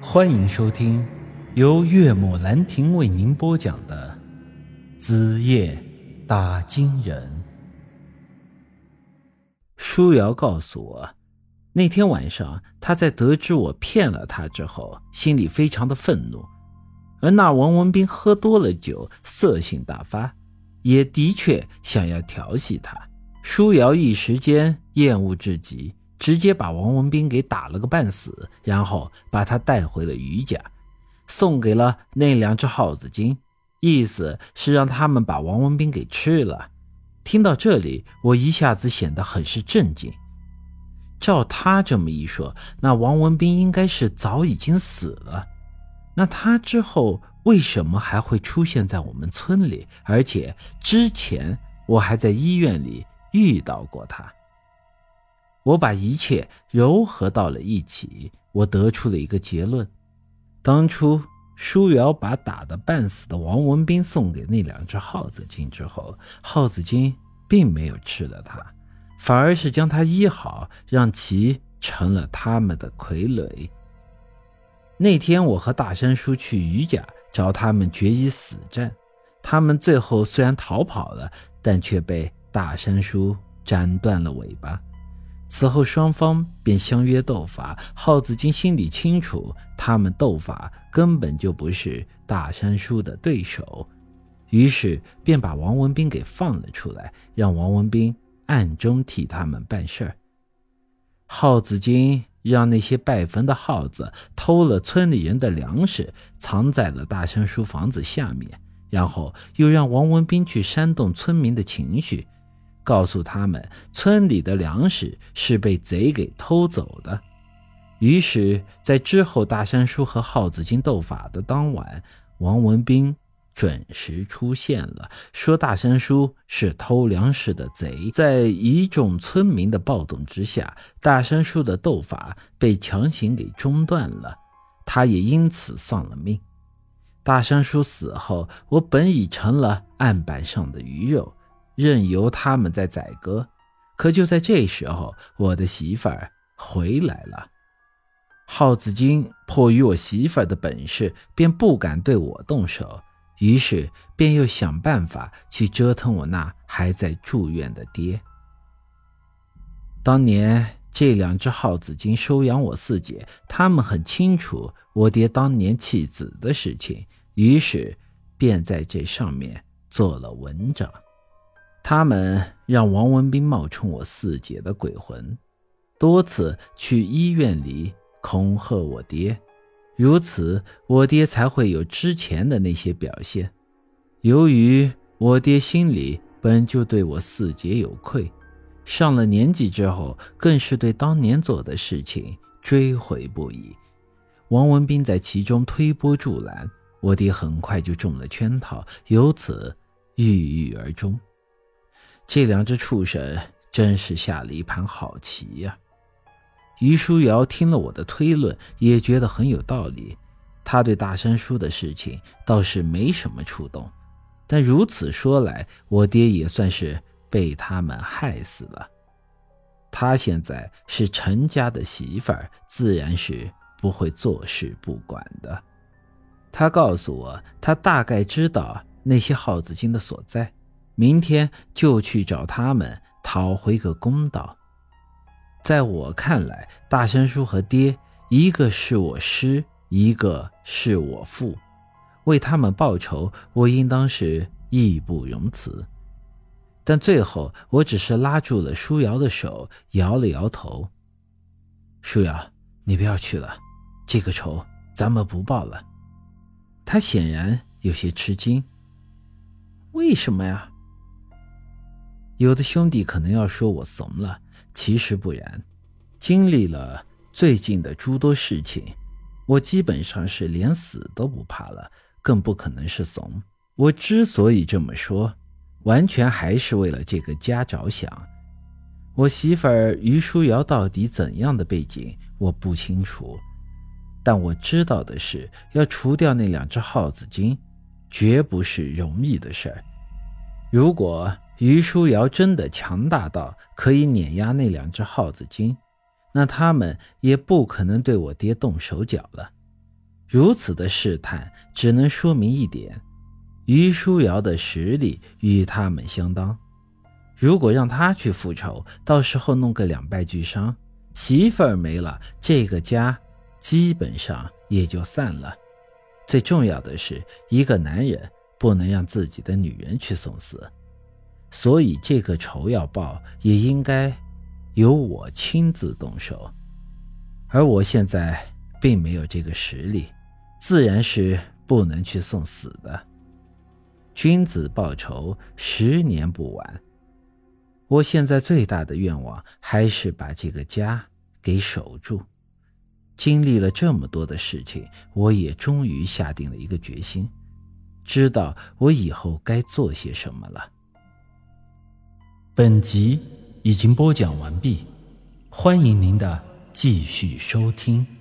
欢迎收听由岳母兰亭为您播讲的《子夜打金人》。舒瑶告诉我，那天晚上他在得知我骗了他之后，心里非常的愤怒，而那王文斌喝多了酒，色性大发，也的确想要调戏他。舒瑶一时间厌恶至极。直接把王文斌给打了个半死，然后把他带回了余家，送给了那两只耗子精，意思是让他们把王文斌给吃了。听到这里，我一下子显得很是震惊。照他这么一说，那王文斌应该是早已经死了。那他之后为什么还会出现在我们村里？而且之前我还在医院里遇到过他。我把一切糅合到了一起，我得出了一个结论：当初舒瑶把打得半死的王文斌送给那两只耗子精之后，耗子精并没有吃了他，反而是将他医好，让其成了他们的傀儡。那天我和大山叔去余家找他们决一死战，他们最后虽然逃跑了，但却被大山叔斩断了尾巴。此后，双方便相约斗法。耗子精心里清楚，他们斗法根本就不是大山叔的对手，于是便把王文斌给放了出来，让王文斌暗中替他们办事儿。耗子精让那些拜坟的耗子偷了村里人的粮食，藏在了大山叔房子下面，然后又让王文斌去煽动村民的情绪。告诉他们，村里的粮食是被贼给偷走的。于是，在之后大山叔和耗子精斗法的当晚，王文斌准时出现了，说大山叔是偷粮食的贼。在一众村民的暴动之下，大山叔的斗法被强行给中断了，他也因此丧了命。大山叔死后，我本已成了案板上的鱼肉。任由他们在宰割，可就在这时候，我的媳妇儿回来了。耗子精迫于我媳妇儿的本事，便不敢对我动手，于是便又想办法去折腾我那还在住院的爹。当年这两只耗子精收养我四姐，他们很清楚我爹当年弃子的事情，于是便在这上面做了文章。他们让王文斌冒充我四姐的鬼魂，多次去医院里恐吓我爹，如此我爹才会有之前的那些表现。由于我爹心里本就对我四姐有愧，上了年纪之后，更是对当年做的事情追悔不已。王文斌在其中推波助澜，我爹很快就中了圈套，由此郁郁而终。这两只畜生真是下了一盘好棋呀！于书瑶听了我的推论，也觉得很有道理。他对大山叔的事情倒是没什么触动，但如此说来，我爹也算是被他们害死了。他现在是陈家的媳妇儿，自然是不会坐视不管的。他告诉我，他大概知道那些耗子精的所在。明天就去找他们讨回个公道。在我看来，大山叔和爹，一个是我师，一个是我父，为他们报仇，我应当是义不容辞。但最后，我只是拉住了舒瑶的手，摇了摇头：“舒瑶，你不要去了，这个仇咱们不报了。”他显然有些吃惊：“为什么呀？”有的兄弟可能要说我怂了，其实不然。经历了最近的诸多事情，我基本上是连死都不怕了，更不可能是怂。我之所以这么说，完全还是为了这个家着想。我媳妇儿于书瑶到底怎样的背景，我不清楚，但我知道的是，要除掉那两只耗子精，绝不是容易的事儿。如果于书瑶真的强大到可以碾压那两只耗子精，那他们也不可能对我爹动手脚了。如此的试探，只能说明一点：于书瑶的实力与他们相当。如果让他去复仇，到时候弄个两败俱伤，媳妇儿没了，这个家基本上也就散了。最重要的是，一个男人不能让自己的女人去送死，所以这个仇要报，也应该由我亲自动手。而我现在并没有这个实力。自然是不能去送死的。君子报仇，十年不晚。我现在最大的愿望还是把这个家给守住。经历了这么多的事情，我也终于下定了一个决心，知道我以后该做些什么了。本集已经播讲完毕，欢迎您的继续收听。